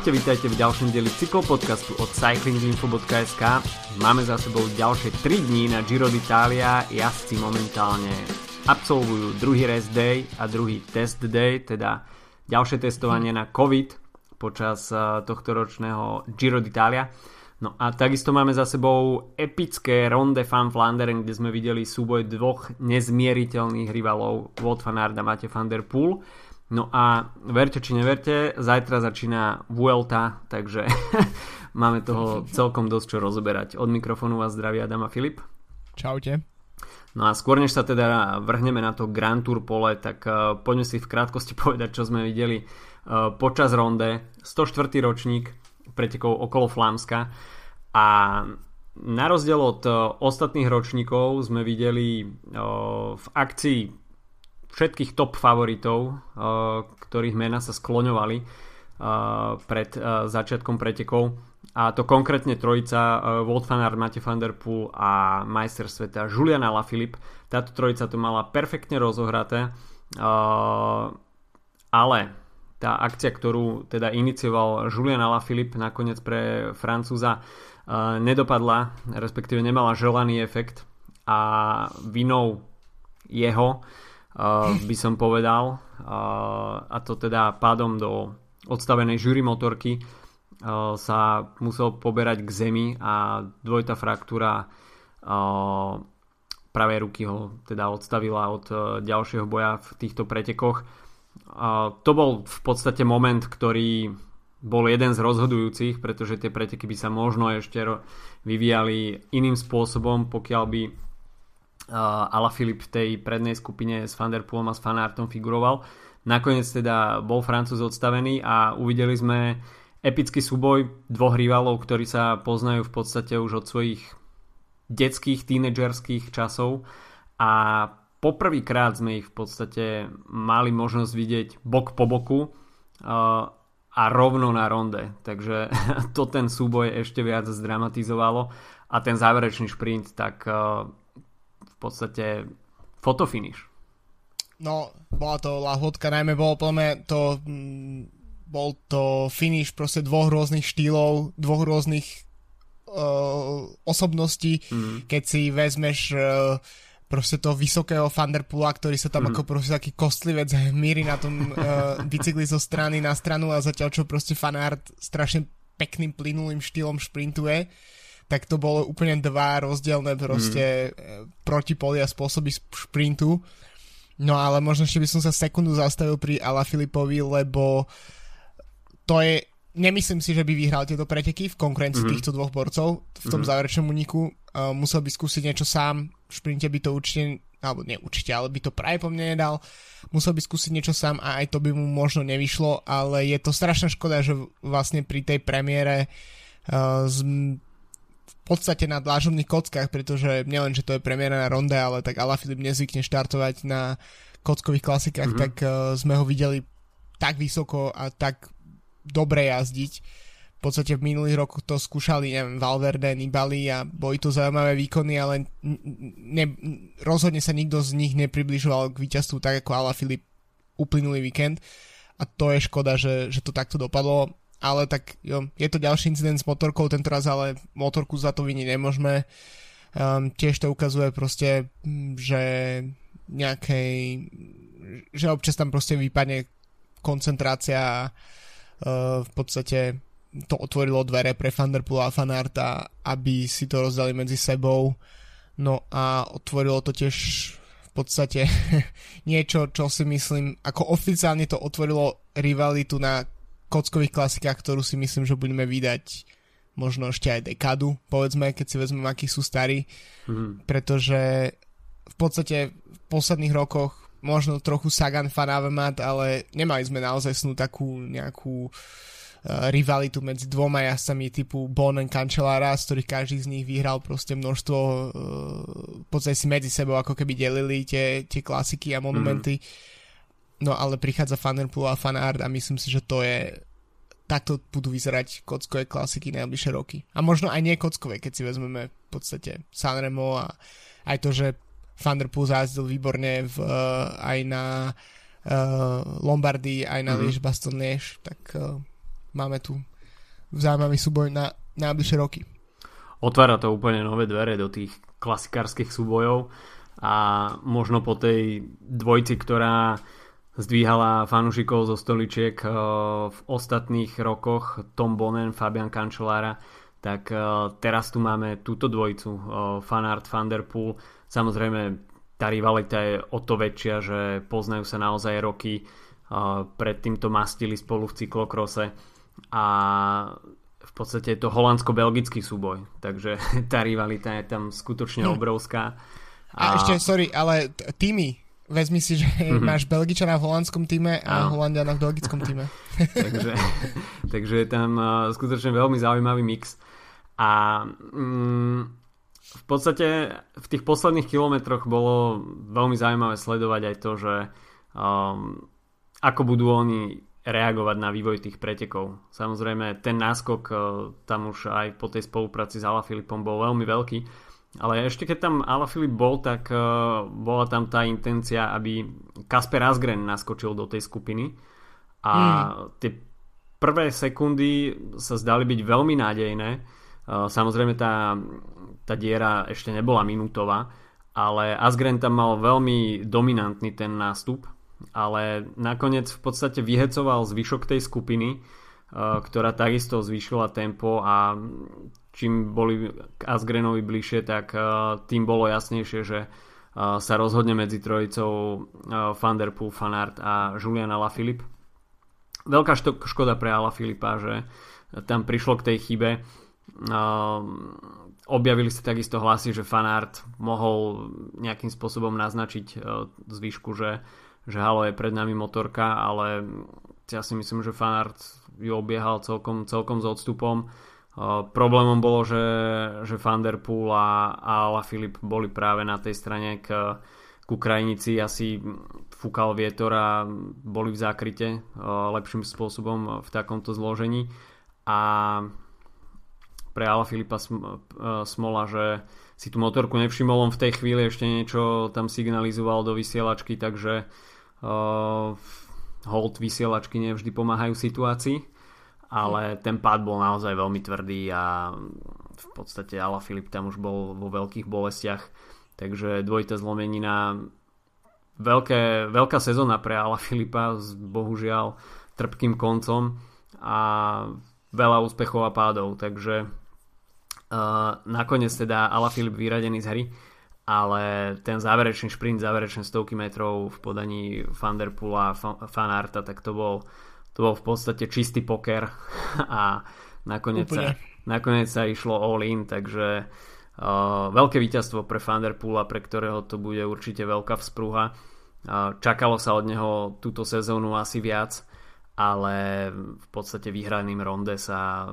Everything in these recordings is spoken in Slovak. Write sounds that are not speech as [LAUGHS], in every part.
Čaute, vítajte v ďalšom dieli cyklopodcastu od cyclinginfo.sk. Máme za sebou ďalšie 3 dní na Giro d'Italia. Jazdci momentálne absolvujú druhý rest day a druhý test day, teda ďalšie testovanie na COVID počas eh, tohto ročného Giro d'Italia. No a takisto máme za sebou epické Ronde van Flanderen, kde sme videli súboj dvoch nezmieriteľných rivalov Wout van Aert a Matej van der Poel. No a verte či neverte, zajtra začína Vuelta, takže [LAUGHS] máme toho celkom dosť čo rozoberať. Od mikrofónu vás zdraví Adam a Filip. Čaute. No a skôr než sa teda vrhneme na to Grand Tour pole, tak uh, poďme si v krátkosti [LAUGHS] povedať, čo sme videli uh, počas ronde. 104. ročník pretekov okolo Flámska a na rozdiel od uh, ostatných ročníkov sme videli v akcii všetkých top favoritov, uh, ktorých mena sa skloňovali uh, pred uh, začiatkom pretekov a to konkrétne trojica Wout van Aert, Matej van der Poel a majster sveta Julian Alaphilippe. Táto trojica to mala perfektne rozohraté, ale tá akcia, ktorú teda inicioval Julian Alaphilippe nakoniec pre Francúza nedopadla, respektíve nemala želaný efekt a vinou jeho uh, by som povedal uh, a to teda pádom do odstavenej žury motorky uh, sa musel poberať k zemi a dvojitá fraktúra uh, pravej ruky ho teda odstavila od uh, ďalšieho boja v týchto pretekoch. Uh, to bol v podstate moment, ktorý bol jeden z rozhodujúcich, pretože tie preteky by sa možno ešte vyvíjali iným spôsobom, pokiaľ by uh, Alaphilippe v tej prednej skupine s Van Der Poelom a s Fanartom figuroval. Nakoniec teda bol Francúz odstavený a uvideli sme epický súboj dvoch rivalov, ktorí sa poznajú v podstate už od svojich detských, tínedžerských časov a poprvýkrát sme ich v podstate mali možnosť vidieť bok po boku a rovno na ronde. Takže [LAUGHS] to ten súboj ešte viac zdramatizovalo a ten záverečný šprint tak v podstate fotofinish. No, bola to lahodka, najmä bolo plné to mm, bol to finish proste dvoch rôznych štýlov, dvoch rôznych uh, osobností, mm. keď si vezmeš uh, proste toho vysokého Thunderpoola, ktorý sa tam mm. ako proste taký kostlivec hmíri na tom uh, bicykli zo strany na stranu a zatiaľ čo proste fanart strašne pekným plynulým štýlom šprintuje, tak to bolo úplne dva rozdielne proste mm. protipolia spôsoby šprintu. No ale možno ešte by som sa sekundu zastavil pri Ala Filipovi, lebo to je, nemyslím si, že by vyhral tieto preteky v konkurencii mm-hmm. týchto dvoch borcov v tom mm-hmm. záverečnom uniku. Uh, musel by skúsiť niečo sám, v šprinte by to určite, alebo nie určite, ale by to práve po mne nedal. Musel by skúsiť niečo sám a aj to by mu možno nevyšlo, ale je to strašná škoda, že vlastne pri tej premiére uh, z, podstate na dlážobných kockách, pretože nielen, že to je premiéra na ronde, ale tak Filip nezvykne štartovať na kockových klasikách, mm-hmm. tak uh, sme ho videli tak vysoko a tak dobre jazdiť. V podstate v minulých rokoch to skúšali, neviem, Valverde, Nibali a boli to zaujímavé výkony, ale ne, rozhodne sa nikto z nich nepribližoval k víťazstvu tak ako Filip uplynulý víkend a to je škoda, že, že to takto dopadlo ale tak jo, je to ďalší incident s motorkou, tento raz ale motorku za to viniť nemôžeme. Um, tiež to ukazuje proste, že nejakej, že občas tam proste vypadne koncentrácia uh, v podstate to otvorilo dvere pre Thunderpool a Fanarta, aby si to rozdali medzi sebou. No a otvorilo to tiež v podstate [LAUGHS] niečo, čo si myslím, ako oficiálne to otvorilo rivalitu na kockových klasikách, ktorú si myslím, že budeme vydať možno ešte aj dekadu, povedzme, keď si vezmeme, akí sú starí, mm. pretože v podstate v posledných rokoch možno trochu Sagan fanavemat, ale nemali sme naozaj snú takú nejakú uh, rivalitu medzi dvoma jazdcami typu Bon a Cancellara, z ktorých každý z nich vyhral proste množstvo uh, v podstate si medzi sebou ako keby delili tie, tie klasiky a monumenty. Mm No ale prichádza Fannerpool a Fanart a myslím si, že to je takto budú vyzerať kockové klasiky najbližšie roky. A možno aj nie kockové, keď si vezmeme v podstate Sanremo a aj to, že Thunderpool zázdil výborne v, uh, aj na uh, Lombardii, aj na mm-hmm. Liež Baston Liège, tak uh, máme tu zaujímavý súboj na najbližšie roky. Otvára to úplne nové dvere do tých klasikárskych súbojov a možno po tej dvojci, ktorá zdvíhala fanúšikov zo stoličiek eh, v ostatných rokoch Tom Bonen, Fabian Cancellara, tak eh, teraz tu máme túto dvojicu eh, Fanart, Vanderpool. Samozrejme tá rivalita je o to väčšia, že poznajú sa naozaj roky, predtým to mastili spolu v cyklokrose a v podstate je to holandsko-belgický súboj, takže [LAUGHS] tá rivalita je tam skutočne hm. obrovská. A, a ešte, sorry, ale týmy vezmi si, že mm-hmm. máš Belgičana v holandskom týme a no. Holandiana v belgickom týme. [LAUGHS] takže, takže je tam uh, skutočne veľmi zaujímavý mix. A mm, v podstate v tých posledných kilometroch bolo veľmi zaujímavé sledovať aj to, že um, ako budú oni reagovať na vývoj tých pretekov. Samozrejme, ten náskok uh, tam už aj po tej spolupráci s Ala Filipom bol veľmi veľký ale ešte keď tam Alaphilippe bol, tak uh, bola tam tá intencia, aby Kasper Asgren naskočil do tej skupiny a mm. tie prvé sekundy sa zdali byť veľmi nádejné. Uh, samozrejme tá, tá diera ešte nebola minútová, ale Asgren tam mal veľmi dominantný ten nástup, ale nakoniec v podstate vyhecoval zvyšok tej skupiny, uh, ktorá takisto zvýšila tempo a čím boli k Asgrenovi bližšie, tak uh, tým bolo jasnejšie, že uh, sa rozhodne medzi trojicou uh, Van der Poel, Fanart a Julian Alaphilippe. Veľká škoda pre Alaphilippa, že tam prišlo k tej chybe. Objavili sa takisto hlasy, že Fanart mohol nejakým spôsobom naznačiť zvyšku, že, že halo je pred nami motorka, ale ja si myslím, že Fanart ju obiehal celkom, celkom s odstupom problémom bolo, že, že Van Der Poel a, a Filip boli práve na tej strane k, ku krajnici. Asi fúkal vietor a boli v zákryte lepším spôsobom v takomto zložení. A pre Ala Filipa smola, že si tú motorku nevšimol, on v tej chvíli ešte niečo tam signalizoval do vysielačky, takže uh, hold vysielačky nevždy pomáhajú situácii ale ten pád bol naozaj veľmi tvrdý a v podstate Ala Filip tam už bol vo veľkých bolestiach, takže dvojité zlomenina. Veľké, veľká sezóna pre Ala Filipa s bohužiaľ trpkým koncom a veľa úspechov a pádov, takže uh, nakoniec teda Ala Filip vyradený z hry, ale ten záverečný šprint, záverečné stovky metrov v podaní Vanderpoola a Fanarta, tak to bol to bol v podstate čistý poker [LAUGHS] a nakoniec sa, nakoniec sa išlo all in, takže uh, veľké víťazstvo pre Vanderpoola, pre ktorého to bude určite veľká vzprúha. Uh, čakalo sa od neho túto sezónu asi viac, ale v podstate vyhraným ronde sa,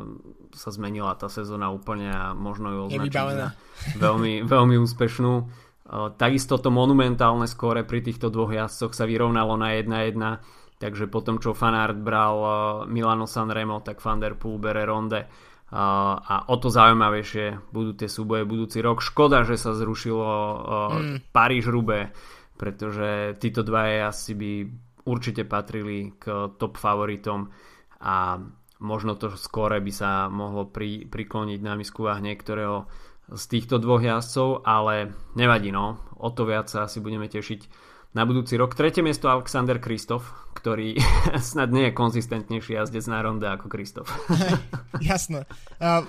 sa zmenila tá sezóna úplne a možno ju označiť za [LAUGHS] veľmi, veľmi úspešnú. Uh, takisto to monumentálne skóre pri týchto dvoch jazdcoch sa vyrovnalo na 1-1 takže potom čo Fanart bral uh, Milano Sanremo, tak Van der Poel bere Ronde uh, a o to zaujímavejšie budú tie súboje budúci rok. Škoda, že sa zrušilo uh, mm. Paríž-Rube, pretože títo dvaja asi by určite patrili k top favoritom a možno to skore by sa mohlo pri, prikloniť na miskuvách niektorého z týchto dvoch jazdcov, ale nevadí no, o to viac sa asi budeme tešiť na budúci rok. Tretie miesto Alexander Kristof, ktorý [LAUGHS] snad nie je konzistentnejší jazdec na ronde ako Kristof. [LAUGHS] Jasné. Uh,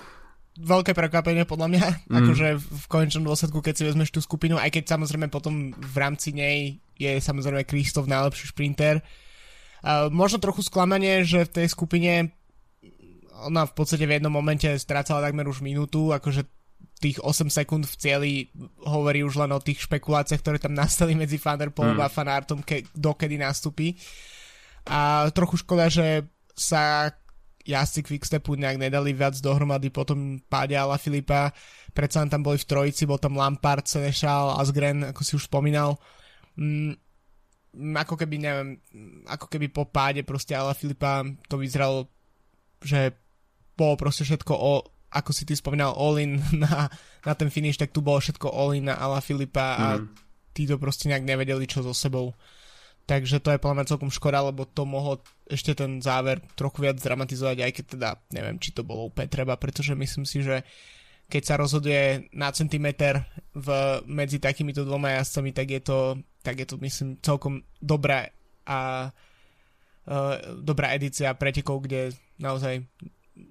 veľké prekvapenie podľa mňa, mm. akože v konečnom dôsledku, keď si vezmeš tú skupinu, aj keď samozrejme potom v rámci nej je samozrejme Kristof najlepší šprinter. Uh, možno trochu sklamanie, že v tej skupine ona v podstate v jednom momente strácala takmer už minútu, akože tých 8 sekúnd v cieli hovorí už len o tých špekuláciách, ktoré tam nastali medzi Thunderpolom mm. a Fanartom, ke, dokedy nastupí. A trochu škoda, že sa jazdci Quickstepu nejak nedali viac dohromady po tom páde Ala Filipa. Predsa tam boli v trojici, bol tam Lampard, Senešal, Asgren, ako si už spomínal. Mm, ako keby, neviem, ako keby po páde proste Ala Filipa to vyzeralo, že bolo proste všetko o ako si ty spomínal, all-in [LAUGHS] na, na ten finish, tak tu bolo všetko all-in na Ala Filipa a mm. títo proste nejak nevedeli, čo so sebou. Takže to je podľa mňa celkom škoda, lebo to mohlo ešte ten záver trochu viac dramatizovať, aj keď teda neviem, či to bolo úplne treba, pretože myslím si, že keď sa rozhoduje na centimeter v, medzi takýmito dvoma jazdcami, tak je to, tak je to myslím celkom dobrá a uh, dobrá edícia pretekov, kde naozaj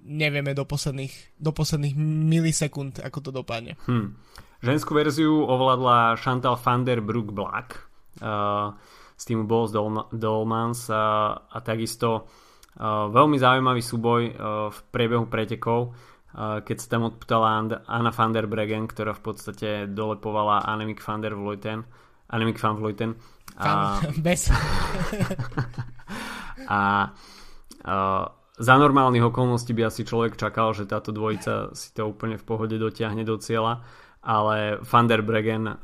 nevieme do posledných, do posledných milisekúnd, ako to dopadne. Hmm. Ženskú verziu ovládla Chantal van der Broek Black uh, z týmu Bulls Dolmans uh, a takisto veľmi zaujímavý súboj v priebehu pretekov, keď sa tam odputala Anna van der Bregen, ktorá v podstate dolepovala Annemiek van der Vleuten. Annemiek van Vleuten. A, [LAUGHS] bez. [LAUGHS] a uh, za normálnych okolností by asi človek čakal, že táto dvojica si to úplne v pohode dotiahne do cieľa ale Van der Bregen o,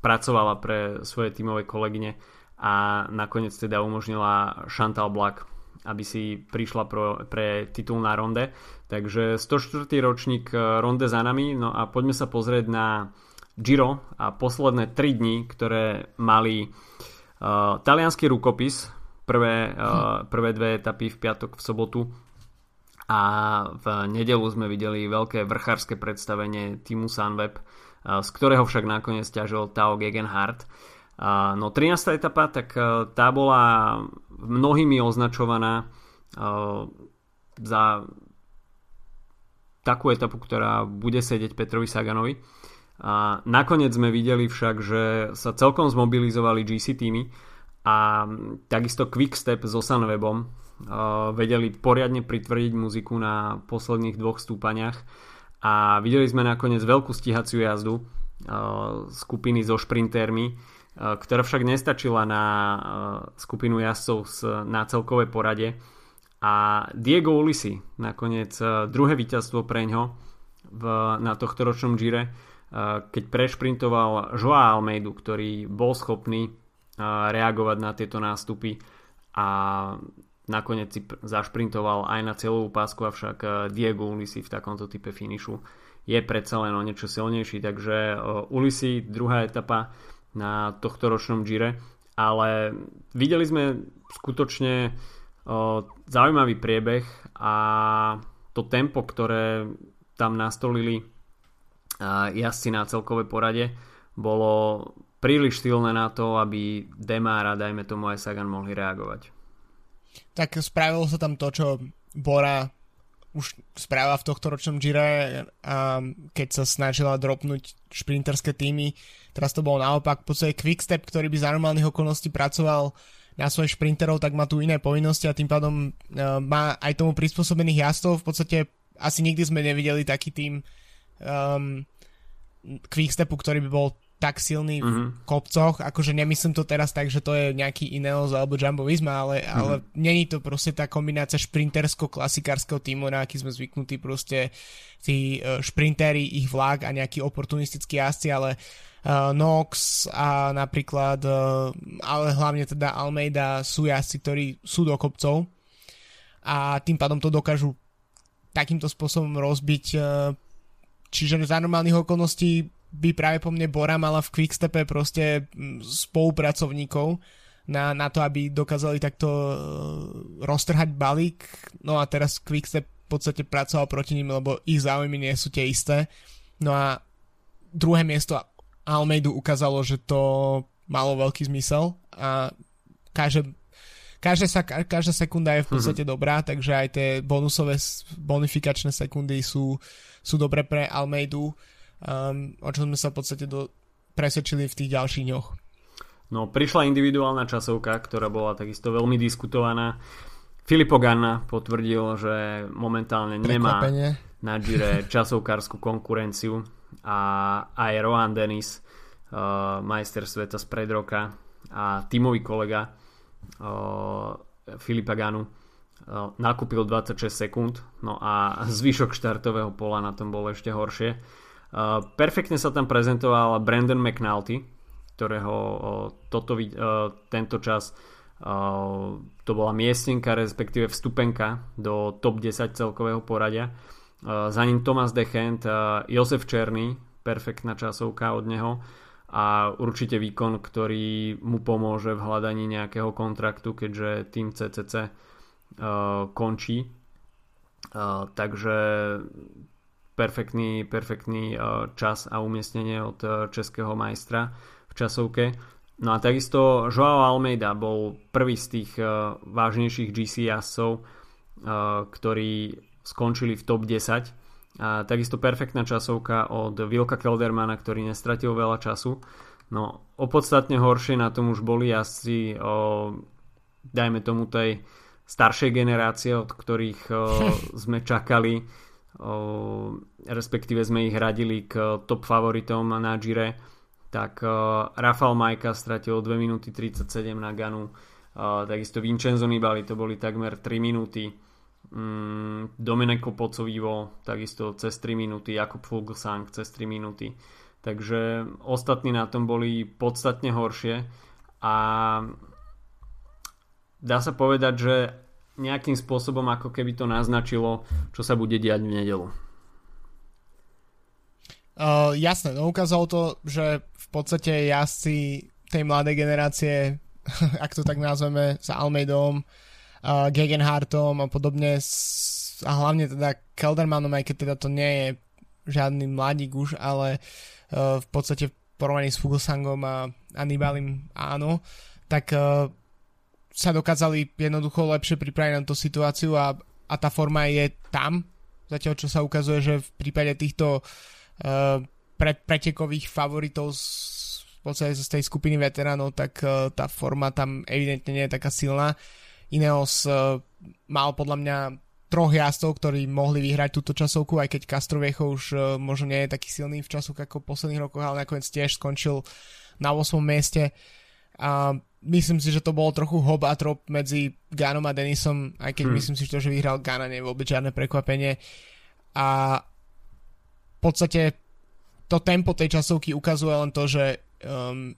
pracovala pre svoje tímové kolegyne a nakoniec teda umožnila Chantal Black, aby si prišla pro, pre titul na ronde. Takže 104. ročník e, ronde za nami, no a poďme sa pozrieť na Giro a posledné 3 dni, ktoré mali uh, talianský rukopis, prvé, uh, prvé dve etapy v piatok, v sobotu a v nedelu sme videli veľké vrchárske predstavenie týmu Sunweb, z ktorého však nakoniec ťažil Tao Gegenhardt. No 13. etapa, tak e, tá bola mnohými označovaná e, za takú etapu, ktorá bude sedieť Petrovi Saganovi. A nakoniec sme videli však, že sa celkom zmobilizovali GC týmy a takisto Quickstep so Sunwebom vedeli poriadne pritvrdiť muziku na posledných dvoch stúpaniach a videli sme nakoniec veľkú stíhaciu jazdu skupiny so šprintermi, ktorá však nestačila na skupinu jazdcov na celkovej porade. A Diego Ulisi nakoniec druhé víťazstvo pre ňo v, na tohto ročnom Gire keď prešprintoval Joa Almeidu, ktorý bol schopný reagovať na tieto nástupy. A nakoniec si zašprintoval aj na celú pásku, avšak eh, Diego Ulisi v takomto type finišu je predsa len o niečo silnejší, takže eh, Ulisi druhá etapa na tohto ročnom Gire, ale videli sme skutočne eh, zaujímavý priebeh a to tempo, ktoré tam nastolili jazdci na celkovej porade, bolo príliš silné na to, aby Demara, dajme tomu aj Sagan mohli reagovať tak spravilo sa tam to, čo Bora už spravila v tohto ročnom Gire, a keď sa snažila dropnúť šprinterské týmy. Teraz to bolo naopak. V podstate Quickstep, ktorý by za normálnych okolností pracoval na svojich šprinterov, tak má tu iné povinnosti a tým pádom uh, má aj tomu prispôsobených jazdov. V podstate asi nikdy sme nevideli taký tým um, Quickstepu, ktorý by bol tak silný v mm-hmm. kopcoch, akože nemyslím to teraz tak, že to je nejaký Ineos alebo Jumbo Visma, ale, mm-hmm. ale není to proste tá kombinácia šprintersko-klasikárskeho týmu, na aký sme zvyknutí proste tí uh, šprintéri, ich vlak a nejaký oportunistický jazdci, ale uh, Nox a napríklad, uh, ale hlavne teda Almeida sú jazdci, ktorí sú do kopcov a tým pádom to dokážu takýmto spôsobom rozbiť čiže za normálnych okolností by práve po mne Bora mala v Quickstepe proste mm, spolupracovníkov na, na to, aby dokázali takto uh, roztrhať balík. No a teraz Quickstep v podstate pracoval proti ním, lebo ich záujmy nie sú tie isté. No a druhé miesto Almeidu ukázalo, že to malo veľký zmysel a každé, každé sa, každá sekunda je v podstate mm-hmm. dobrá, takže aj tie bonusové bonifikačné sekundy sú, sú dobré pre Almeidu um, o čom sme sa v podstate do, presvedčili v tých ďalších dňoch. No, prišla individuálna časovka, ktorá bola takisto veľmi diskutovaná. Filipo Ganna potvrdil, že momentálne nemá na Gire časovkárskú konkurenciu a aj Rohan Dennis, uh, majster sveta z pred roka a tímový kolega uh, Filipa Ganu uh, nakúpil 26 sekúnd, no a zvyšok štartového pola na tom bol ešte horšie perfektne sa tam prezentoval Brandon McNulty, ktorého toto, tento čas to bola miestnenka, respektíve vstupenka do top 10 celkového poradia. Za ním Thomas Dechent, Josef Černý, perfektná časovka od neho a určite výkon, ktorý mu pomôže v hľadaní nejakého kontraktu, keďže tým CCC končí. Takže perfektný, perfektný uh, čas a umiestnenie od uh, českého majstra v časovke. No a takisto Joao Almeida bol prvý z tých uh, vážnejších GC jazdcov, ktorí skončili v top 10 a takisto perfektná časovka od Vilka Keldermana, ktorý nestratil veľa času. No, opodstatne horšie na tom už boli jazdci, o, dajme tomu tej staršej generácie, od ktorých o, [LAUGHS] sme čakali, respektíve sme ich radili k top favoritom na Gire. Tak o, Rafael Majka stratil 2 minúty 37 na Ganu, takisto Vincenzo Nibali to boli takmer 3 minúty mm, Domenico Pocovivo takisto cez 3 minúty, Jakub Fuglsang cez 3 minúty. Takže ostatní na tom boli podstatne horšie a dá sa povedať, že nejakým spôsobom ako keby to naznačilo, čo sa bude diať v nedelu. Uh, jasné, no ukázalo to, že v podstate jazdci tej mladej generácie, [LAUGHS] ak to tak nazveme, s Almeidom, uh, Gegenhartom a podobne s, a hlavne teda Keldermanom, aj keď teda to nie je žiadny mladík už, ale uh, v podstate v porovnaní s Fuglsangom a Anibalim áno, tak uh, sa dokázali jednoducho lepšie pripraviť na tú situáciu a, a tá forma je tam, zatiaľ čo sa ukazuje, že v prípade týchto uh, pre, pretekových favoritov z, v podstate z tej skupiny veteránov, tak uh, tá forma tam evidentne nie je taká silná. Ineos uh, mal podľa mňa troch jazdcov, ktorí mohli vyhrať túto časovku, aj keď Castroviecho už uh, možno nie je taký silný v časovke ako v posledných rokoch, ale nakoniec tiež skončil na 8. mieste. A myslím si, že to bolo trochu hob a trop medzi Ganom a Denisom, aj keď hmm. myslím si, že to, že vyhral Gana, nie je vôbec žiadne prekvapenie. A v podstate to tempo tej časovky ukazuje len to, že um,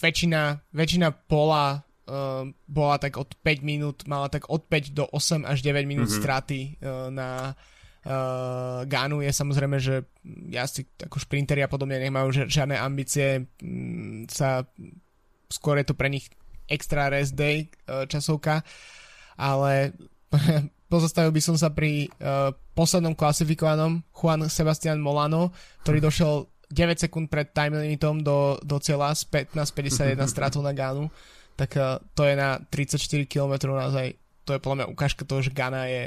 väčšina, väčšina pola uh, bola tak od 5 minút, mala tak od 5 do 8 až 9 minút mm-hmm. straty uh, na uh, Ganu. Je samozrejme, že jazdci ako šprinteri a podobne nemajú žiadne ambície um, sa skôr je to pre nich extra rest day uh, časovka, ale [LAUGHS] pozastavil by som sa pri uh, poslednom klasifikovanom Juan Sebastian Molano, ktorý hm. došiel 9 sekúnd pred time limitom do, do cieľa z 15.51 [LAUGHS] stratou na Gánu tak uh, to je na 34 km naozaj, to je podľa mňa ukážka toho, že Ghana je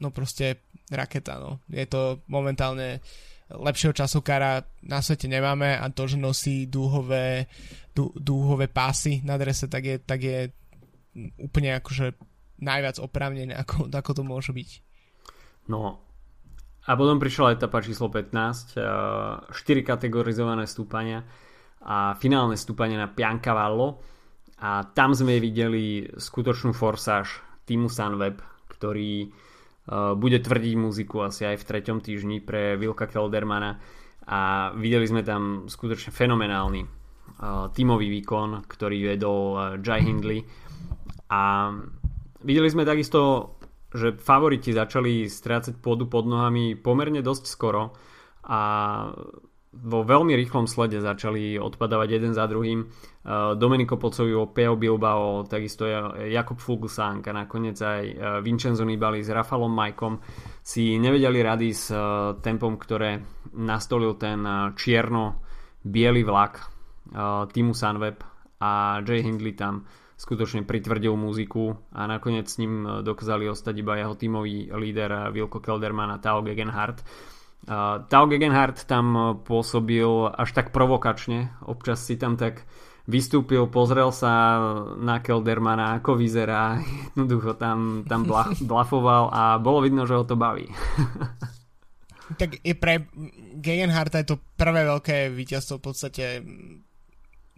no proste raketa, no. Je to momentálne lepšieho časokára na svete nemáme a to, že nosí dúhové, dú, dúhové pásy na drese, tak je, tak je úplne akože najviac oprávnené, ako, ako to môže byť. No a potom prišla etapa číslo 15, 4 kategorizované stúpania a finálne stúpanie na Piancavallo a tam sme videli skutočnú forsáž týmu Sunweb, ktorý bude tvrdiť muziku asi aj v treťom týždni pre Vilka Keldermana. A videli sme tam skutočne fenomenálny uh, tímový výkon, ktorý vedol uh, Jai Hindley. A videli sme takisto, že favoriti začali strácať pôdu pod nohami pomerne dosť skoro a vo veľmi rýchlom slede začali odpadávať jeden za druhým. Uh, Domenico Pocovivo, Peo Bilbao, takisto Jakub Fuglsang a nakoniec aj uh, Vincenzo Nibali s Rafalom Majkom si nevedeli rady s uh, tempom, ktoré nastolil ten čierno-biely vlak týmu Sunweb a Jay Hindley tam skutočne pritvrdil muziku a nakoniec s ním dokázali ostať iba jeho tímový líder Wilko Kelderman a Tao Gegenhardt Uh, Tao Gegenhardt tam uh, pôsobil až tak provokačne, občas si tam tak vystúpil, pozrel sa na Keldermana, ako vyzerá, [LAUGHS] jednoducho tam, tam blaf, [LAUGHS] blafoval a bolo vidno, že ho to baví. tak je pre Gegenharta je to prvé veľké víťazstvo v podstate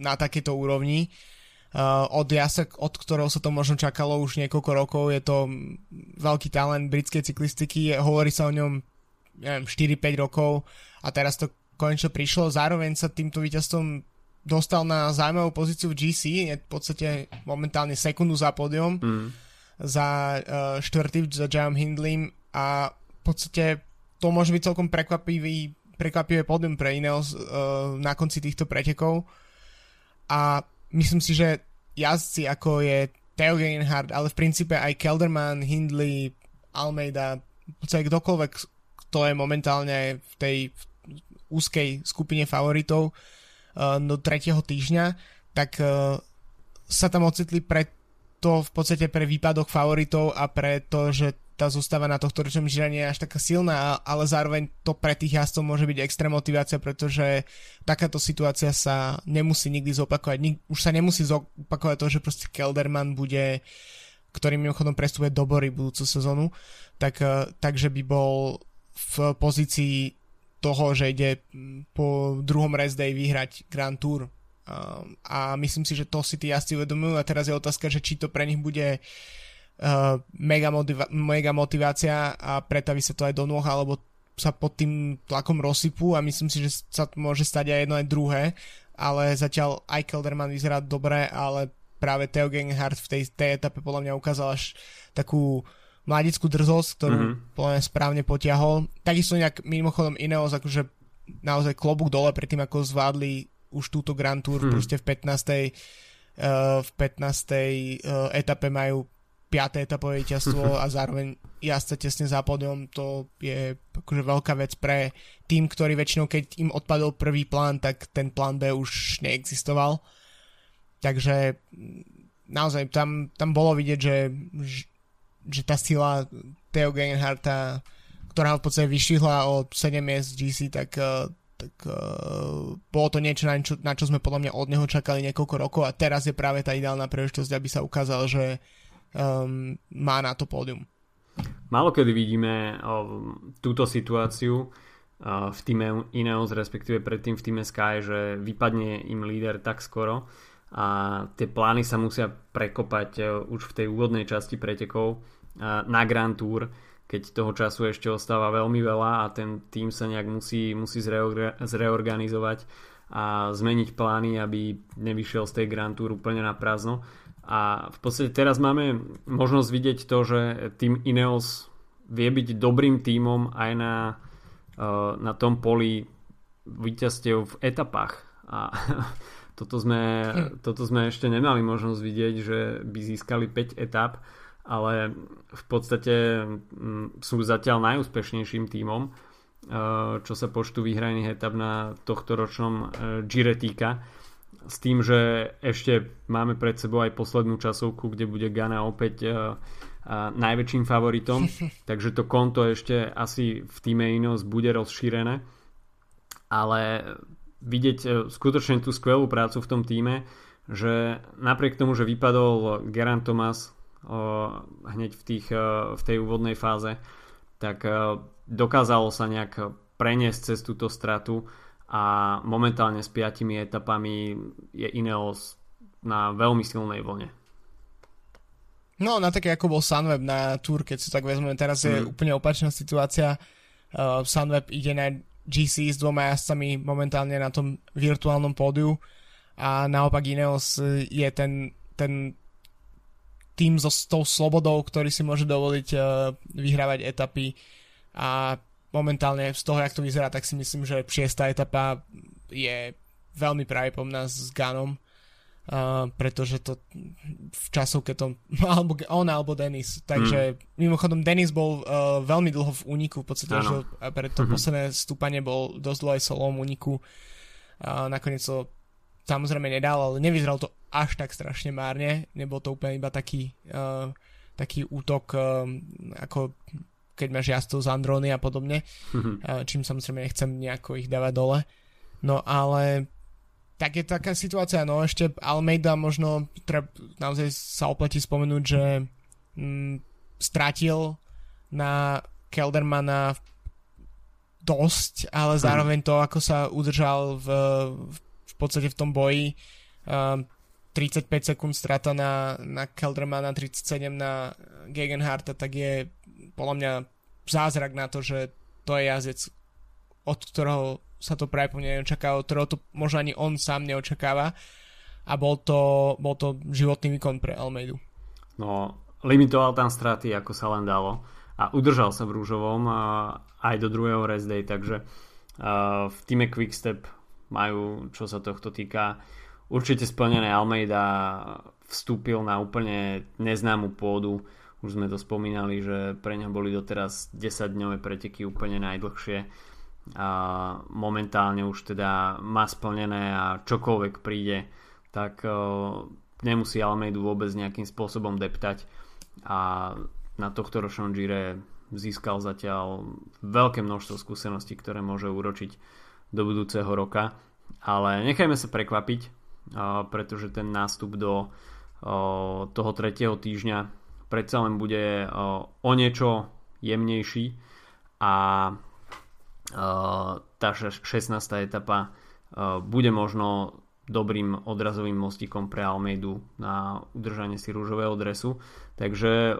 na takéto úrovni. Uh, od jasek, od ktorého sa to možno čakalo už niekoľko rokov, je to veľký talent britskej cyklistiky, hovorí sa o ňom neviem, 4-5 rokov a teraz to konečne prišlo. Zároveň sa týmto víťazstvom dostal na zaujímavú pozíciu v GC, je v podstate momentálne sekundu za pódium mm. za uh, štvrtý za Jam Hindlim a v podstate to môže byť celkom prekvapivý prekvapivé pódium pre Ineos uh, na konci týchto pretekov a myslím si, že jazdci ako je Theo Gegenhardt, ale v princípe aj Kelderman, Hindley, Almeida, podstate kdokoľvek, kto je momentálne v tej úzkej skupine favoritov uh, do tretieho týždňa, tak uh, sa tam ocitli pre to v podstate pre výpadok favoritov a pre to, že tá zostava na tohto ročnom žiraní je až taká silná, ale zároveň to pre tých jazdcov môže byť extrém motivácia, pretože takáto situácia sa nemusí nikdy zopakovať. Už sa nemusí zopakovať to, že proste Kelderman bude ktorý mimochodom prestupuje do Bory budúcu sezónu, tak, eh, takže by bol v pozícii toho, že ide po druhom rest day vyhrať Grand Tour. A myslím si, že to si tí jazdci uvedomujú. A teraz je otázka, že či to pre nich bude uh, mega, motiva- mega motivácia a pretaví sa to aj do nôh, alebo sa pod tým tlakom rozsypú. A myslím si, že sa môže stať aj jedno aj druhé, ale zatiaľ aj Kelderman vyzerá dobre, ale práve Theo Genhardt v tej, tej etape podľa mňa ukázal až takú mladickú drzosť, ktorú mm-hmm. mňa správne potiahol. Takisto nejak mimochodom Ineos akože naozaj klobúk dole pred tým, ako zvládli už túto Grand Tour, mm. proste v 15. Uh, v 15. Uh, etape majú 5. etapové víťazstvo [LAUGHS] a zároveň jazdca tesne za pódium, to je akože veľká vec pre tým, ktorý väčšinou, keď im odpadol prvý plán, tak ten plán B už neexistoval. Takže naozaj tam, tam bolo vidieť, že, že tá sila Theo Genharta, ktorá v podstate vyšihla o 7 miest GC, tak, eh, tak uh, bolo to niečo na, čo, na čo sme podľa mňa od neho čakali niekoľko rokov a teraz je práve tá ideálna príležitosť, aby sa ukázal, že um, má na to pódium. Málo kedy vidíme o, túto situáciu v týme Ineos, respektíve predtým v týme Sky, že vypadne im líder tak skoro a tie plány sa musia prekopať už v tej úvodnej časti pretekov na Grand Tour, keď toho času ešte ostáva veľmi veľa a ten tým sa nejak musí, musí zreorganizovať a zmeniť plány, aby nevyšiel z tej Grand Tour úplne na prázdno. A v podstate teraz máme možnosť vidieť to, že tým Ineos vie byť dobrým tímom aj na, e, na tom poli víťazstiev v etapách. A [LAUGHS] toto sme, toto sme ešte nemali možnosť vidieť, že by získali 5 etap, ale v podstate sú zatiaľ najúspešnejším tímom, e, čo sa počtu vyhraných etap na tohto ročnom e, Gire týka. S tým, že ešte máme pred sebou aj poslednú časovku, kde bude Gana opäť uh, najväčším favoritom, [LAUGHS] takže to konto ešte asi v týme Ineos bude rozšírené, ale vidieť skutočne tú skvelú prácu v tom týme, že napriek tomu, že vypadol Geran Thomas hneď v, tých, uh, v tej úvodnej fáze, tak uh, dokázalo sa nejak preniesť cez túto stratu a momentálne s piatimi etapami je Ineos na veľmi silnej vlne. No, na také ako bol Sunweb na Tour, keď si tak vezmeme, teraz je mm. úplne opačná situácia. Uh, Sunweb ide na GC s dvoma jazdcami momentálne na tom virtuálnom pódiu a naopak Ineos je ten, ten tým so s tou slobodou, ktorý si môže dovoliť uh, vyhrávať etapy a momentálne z toho, jak to vyzerá, tak si myslím, že šiestá etapa je veľmi pravdepodobná s Ganom, uh, pretože to v keď to [LAUGHS] alebo on alebo Denis, takže mm. mimochodom Denis bol uh, veľmi dlho v úniku, v podstate že pre to mm-hmm. posledné stúpanie bol dosť dlho aj solom úniku uh, nakoniec to samozrejme nedal, ale nevyzeral to až tak strašne márne, nebol to úplne iba taký uh, taký útok uh, ako keď máš jazdcov z Androny a podobne, mm-hmm. čím samozrejme nechcem nejako ich dávať dole. No ale tak je taká situácia, no ešte Almeida možno treba naozaj sa oplatí spomenúť, že mm, stratil na Keldermana dosť, ale mhm. zároveň to, ako sa udržal v, v podstate v tom boji, um, 35 sekúnd strata na, na Keldermana, 37 na Gegenharta, tak je podľa mňa zázrak na to, že to je jazdec, od ktorého sa to práve neočakáva, od ktorého to možno ani on sám neočakáva a bol to, bol to životný výkon pre Almeidu. No, limitoval tam straty, ako sa len dalo a udržal sa v rúžovom aj do druhého rest day, takže v týme Quickstep majú, čo sa tohto týka, určite splnené Almeida vstúpil na úplne neznámu pôdu. Už sme to spomínali, že pre ňa boli doteraz 10-dňové preteky úplne najdlhšie. A momentálne už teda má splnené a čokoľvek príde, tak nemusí Almeidu vôbec nejakým spôsobom deptať. A na tohto ročnom Gire získal zatiaľ veľké množstvo skúseností, ktoré môže uročiť do budúceho roka. Ale nechajme sa prekvapiť, pretože ten nástup do toho tretieho týždňa predsa len bude o niečo jemnejší a tá 16. etapa bude možno dobrým odrazovým mostikom pre Almeidu na udržanie si rúžového dresu. Takže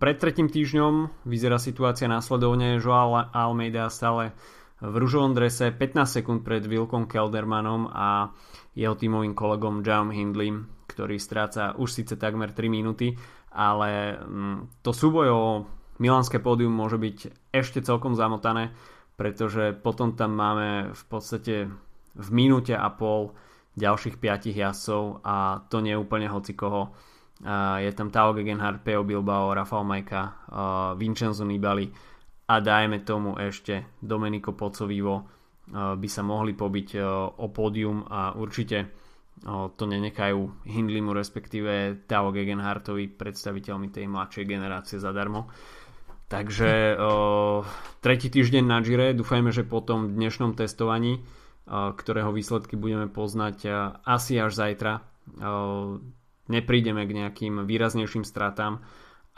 pred tretím týždňom vyzerá situácia následovne. Joao Almeida stále v rúžovom drese 15 sekúnd pred Wilkom Keldermanom a jeho tímovým kolegom Jam Hindlim, ktorý stráca už síce takmer 3 minúty, ale mm, to súboj o milánske pódium môže byť ešte celkom zamotané, pretože potom tam máme v podstate v minúte a pol ďalších piatich jazdcov a to nie je úplne hoci koho. Je tam Tao Gegenhardt, Peo Bilbao, Rafael Majka, Vincenzo Nibali a dajme tomu ešte Domenico Pocovivo by sa mohli pobiť o pódium a určite to nenechajú Hindlimu respektíve Tao Gegenhardtovi predstaviteľmi tej mladšej generácie zadarmo. Takže tretí týždeň na Gire, dúfajme, že po tom dnešnom testovaní ktorého výsledky budeme poznať asi až zajtra. Neprídeme k nejakým výraznejším stratám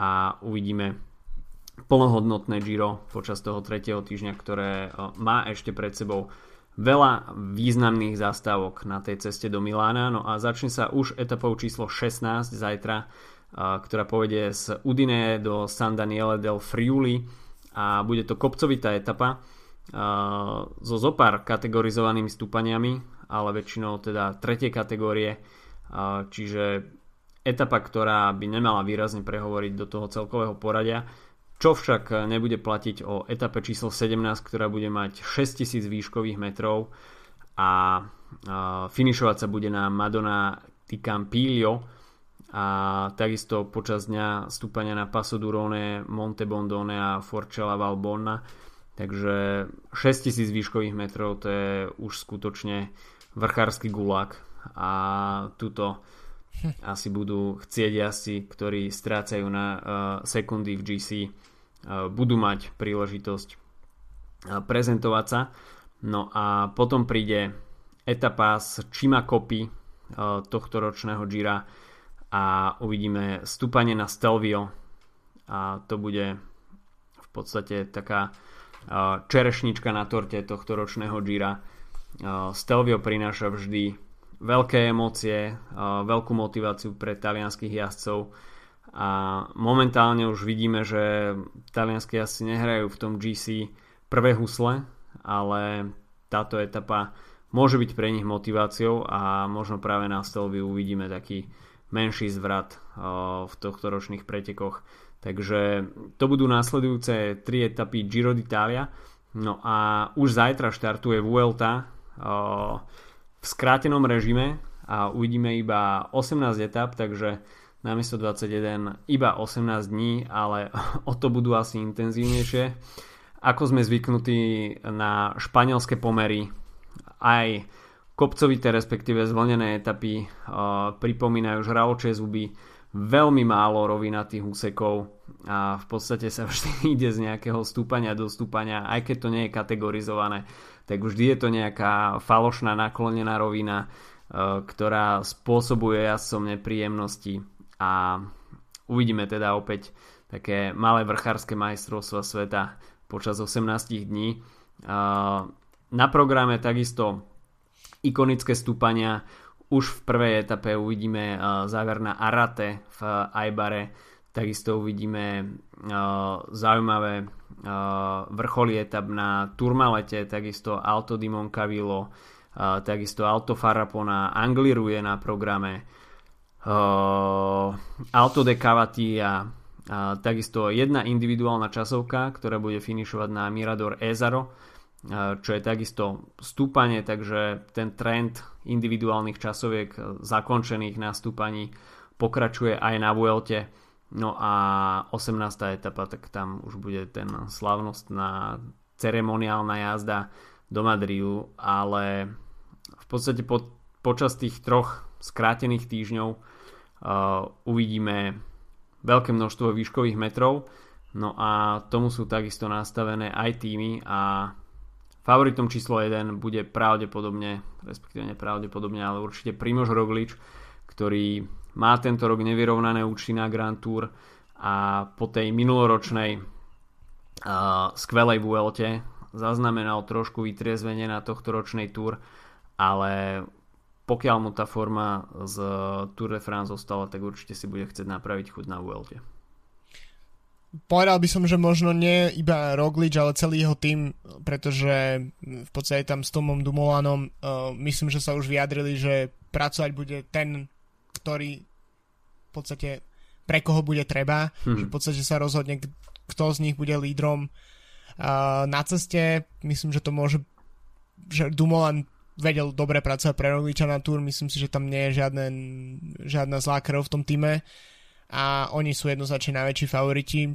a uvidíme plnohodnotné Giro počas toho tretieho týždňa, ktoré má ešte pred sebou veľa významných zastávok na tej ceste do Milána. No a začne sa už etapou číslo 16 zajtra, ktorá povedie z Udine do San Daniele del Friuli. A bude to kopcovitá etapa so zopár kategorizovanými stúpaniami, ale väčšinou teda tretie kategórie, čiže etapa, ktorá by nemala výrazne prehovoriť do toho celkového poradia, čo však nebude platiť o etape číslo 17, ktorá bude mať 6000 výškových metrov a finišovať sa bude na Madonna di Campiglio a takisto počas dňa stúpania na Passo Durone, Monte Bondone a Forcella Valbonna Takže 6000 výškových metrov to je už skutočne vrchársky gulák a tuto hm. asi budú chcieť jazdci, ktorí strácajú na uh, sekundy v GC, budú mať príležitosť uh, prezentovať sa. No a potom príde etapa z Chimakopy uh, tohto ročného Gira a uvidíme stúpanie na Stelvio a to bude v podstate taká čerešnička na torte tohto ročného Gira. Stelvio prináša vždy veľké emócie, veľkú motiváciu pre talianských jazdcov a momentálne už vidíme, že talianskí jazdci nehrajú v tom GC prvé husle, ale táto etapa môže byť pre nich motiváciou a možno práve na Stelviu uvidíme taký menší zvrat v tohto ročných pretekoch Takže to budú následujúce tri etapy Giro d'Italia. No a už zajtra štartuje Vuelta v skrátenom režime a uvidíme iba 18 etap, takže namiesto 21 iba 18 dní, ale [LAUGHS] o to budú asi intenzívnejšie. Ako sme zvyknutí na španielské pomery, aj kopcovité, respektíve zvlnené etapy pripomínajú žraločie zuby, veľmi málo rovinatých úsekov a v podstate sa vždy [LAUGHS] ide z nejakého stúpania do stúpania, aj keď to nie je kategorizované, tak vždy je to nejaká falošná naklonená rovina, e, ktorá spôsobuje jazdcom nepríjemnosti a uvidíme teda opäť také malé vrchárske majstrovstva sveta počas 18 dní. E, na programe takisto ikonické stúpania. Už v prvej etape uvidíme uh, záver na Arate v Aibare, takisto uvidíme uh, zaujímavé uh, vrcholy etap na Turmalete, takisto Alto di Moncavillo, takisto Alto Farapona, Angliru je na programe, Alto de Cavati a takisto jedna individuálna časovka, ktorá bude finišovať na Mirador Ezaro, čo je takisto stúpanie, takže ten trend individuálnych časoviek zakončených na stúpaní pokračuje aj na Vuelte. No a 18. etapa, tak tam už bude ten slavnostná ceremoniálna jazda do Madridu, ale v podstate po, počas tých troch skrátených týždňov uvidíme veľké množstvo výškových metrov, no a tomu sú takisto nastavené aj týmy a Favoritom číslo 1 bude pravdepodobne, respektíve nepravdepodobne, ale určite Primož Roglič, ktorý má tento rok nevyrovnané účty na Grand Tour a po tej minuloročnej uh, skvelej Vuelte zaznamenal trošku vytriezvenie na tohto ročnej Tour, ale pokiaľ mu tá forma z Tour de France zostala, tak určite si bude chcieť napraviť chuť na Vuelte povedal by som, že možno nie iba Roglič, ale celý jeho tým, pretože v podstate tam s Tomom Dumolanom uh, myslím, že sa už vyjadrili, že pracovať bude ten, ktorý v podstate pre koho bude treba, hmm. že v podstate sa rozhodne, kto z nich bude lídrom uh, na ceste. Myslím, že to môže, že Dumolan vedel dobre pracovať pre Rogliča na túr, myslím si, že tam nie je žiadne, žiadna zlá krv v tom týme a oni sú jednoznačne najväčší favoriti.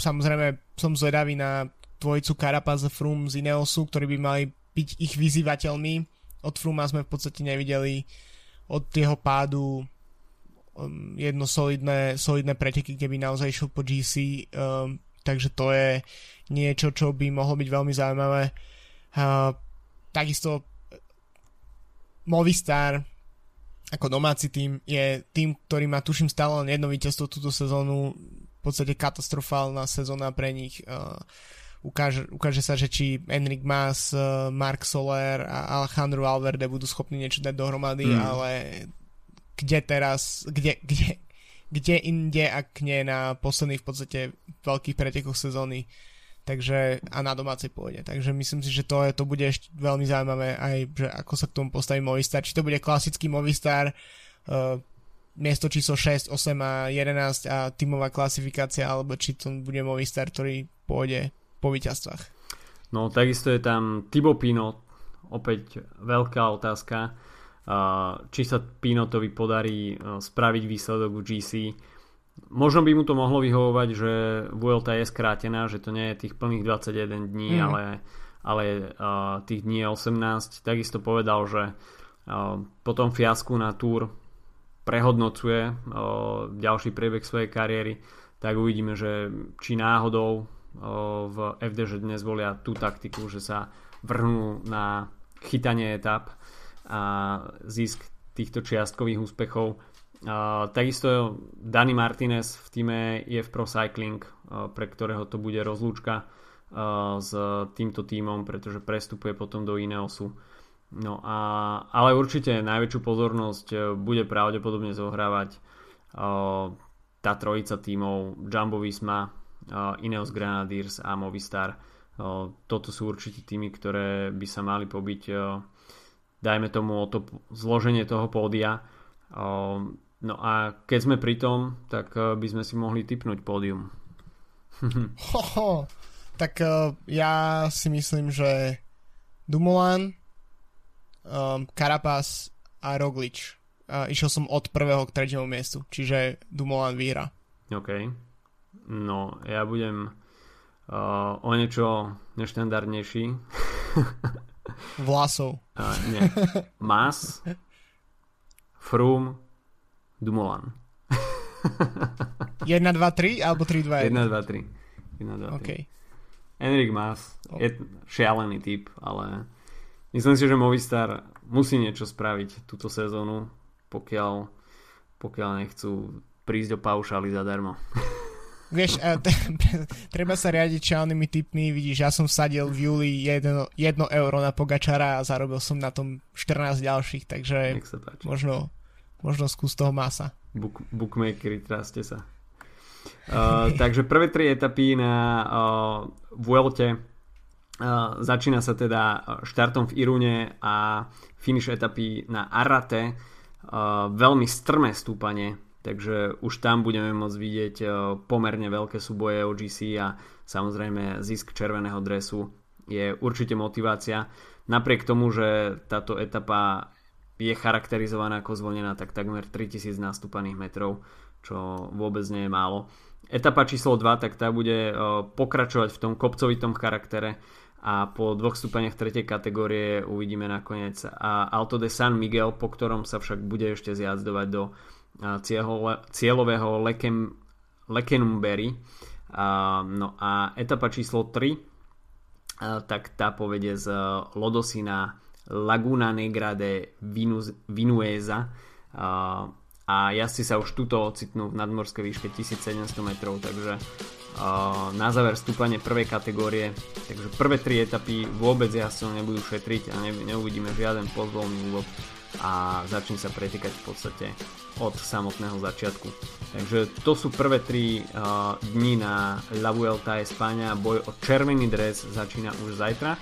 Samozrejme som zvedavý na dvojicu Carapaz a Froome z Ineosu, ktorí by mali byť ich vyzývateľmi. Od Froome sme v podstate nevideli od jeho pádu um, jedno solidné, solidné preteky, kde by naozaj išiel po GC, um, takže to je niečo, čo by mohlo byť veľmi zaujímavé. Uh, takisto Movistar ako domáci tým je tým, ktorý má tuším stále len jedno víťazstvo túto sezónu, v podstate katastrofálna sezóna pre nich. Uh, ukáže, ukáže sa, že či Enric Mas, uh, Mark Soler a Alejandro Valverde budú schopní niečo dať dohromady, mm. ale kde teraz, kde, kde, kde inde, ak nie na posledných v podstate veľkých pretekoch sezóny takže a na domácej pôde. Takže myslím si, že to, je, to bude ešte veľmi zaujímavé aj, že ako sa k tomu postaví Movistar. Či to bude klasický Movistar, uh, miesto číslo 6, 8 a 11 a tímová klasifikácia, alebo či to bude Movistar, ktorý pôjde po víťazstvách. No takisto je tam Tibo Pinot, opäť veľká otázka, uh, či sa Pinotovi podarí uh, spraviť výsledok v GC Možno by mu to mohlo vyhovovať, že Vuelta je skrátená, že to nie je tých plných 21 dní, mm. ale, ale uh, tých dní je 18. Takisto povedal, že uh, po tom fiasku na túr prehodnocuje uh, ďalší priebeh svojej kariéry, tak uvidíme, že či náhodou uh, v FD, že dnes volia tú taktiku, že sa vrhnú na chytanie etap a zisk týchto čiastkových úspechov Takisto Dani Martinez v týme EF Pro Cycling, pre ktorého to bude rozlúčka s týmto týmom, pretože prestupuje potom do Ineosu. No a, ale určite najväčšiu pozornosť uh, bude pravdepodobne zohrávať uh, tá trojica tímov Jumbo Visma, uh, Ineos Grenadiers a Movistar. Toto sú určite týmy, ktoré by sa mali pobiť dajme tomu o to zloženie toho pódia. No a keď sme pri tom, tak eh, by sme si mohli typnúť pódium. [LAUGHS] Hoho, tak uh, ja si myslím, že Dumoulin, um, Carapaz a Roglič. Uh, išiel som od prvého k tretiemu miestu, čiže Dumoulin vyhra. OK. No, ja budem uh, o niečo neštandardnejší. Vlasov. Uh, [LAUGHS] nie. Mas, Froome, Dumoulin. 1, 2, 3 alebo 3, 2, 1? 1, 2, 3. 1, 2, 3. Okay. Enric Mas je šialený typ, ale myslím si, že Movistar musí niečo spraviť túto sezónu, pokiaľ, pokiaľ nechcú prísť o paušály zadarmo. [LAUGHS] Vieš, [LAUGHS] treba sa riadiť šialenými typmi, vidíš, ja som vsadil v júli 1 euro na Pogačara a zarobil som na tom 14 ďalších, takže možno Možno skús toho masa. Book, bookmakery, traste sa. Uh, takže prvé tri etapy na uh, Vuelte uh, začína sa teda štartom v Irune a finish etapy na Arate. Uh, veľmi strmé stúpanie, takže už tam budeme môcť vidieť uh, pomerne veľké súboje OGC a samozrejme zisk červeného dresu je určite motivácia. Napriek tomu, že táto etapa je charakterizovaná ako zvolená tak takmer 3000 nastúpaných metrov, čo vôbec nie je málo. Etapa číslo 2, tak tá bude pokračovať v tom kopcovitom charaktere a po dvoch stupaniach tretej kategórie uvidíme nakoniec Alto de San Miguel, po ktorom sa však bude ešte zjazdovať do cieľového Lekem, Lekenumberry. No a etapa číslo 3, tak tá povede z Lodosina Laguna Negra de Vinuesa. A jazdci sa už tuto ocitnú v nadmorskej výške 1700 metrov, takže na záver stúpanie prvej kategórie, takže prvé tri etapy vôbec jazdcov nebudú šetriť a ne, neuvidíme žiaden pozvolný úvod a začne sa pretekať v podstate od samotného začiatku. Takže to sú prvé tri uh, dni na La Vuelta España, boj o červený dres začína už zajtra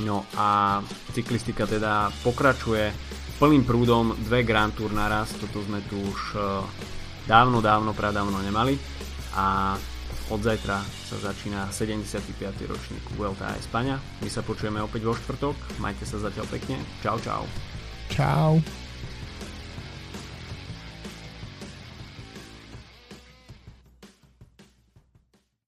No a cyklistika teda pokračuje plným prúdom, dve Grand Tour naraz, toto sme tu už e, dávno, dávno, pradávno nemali a od zajtra sa začína 75. ročník Vuelta a Espania. My sa počujeme opäť vo štvrtok, majte sa zatiaľ pekne, čau čau. Čau.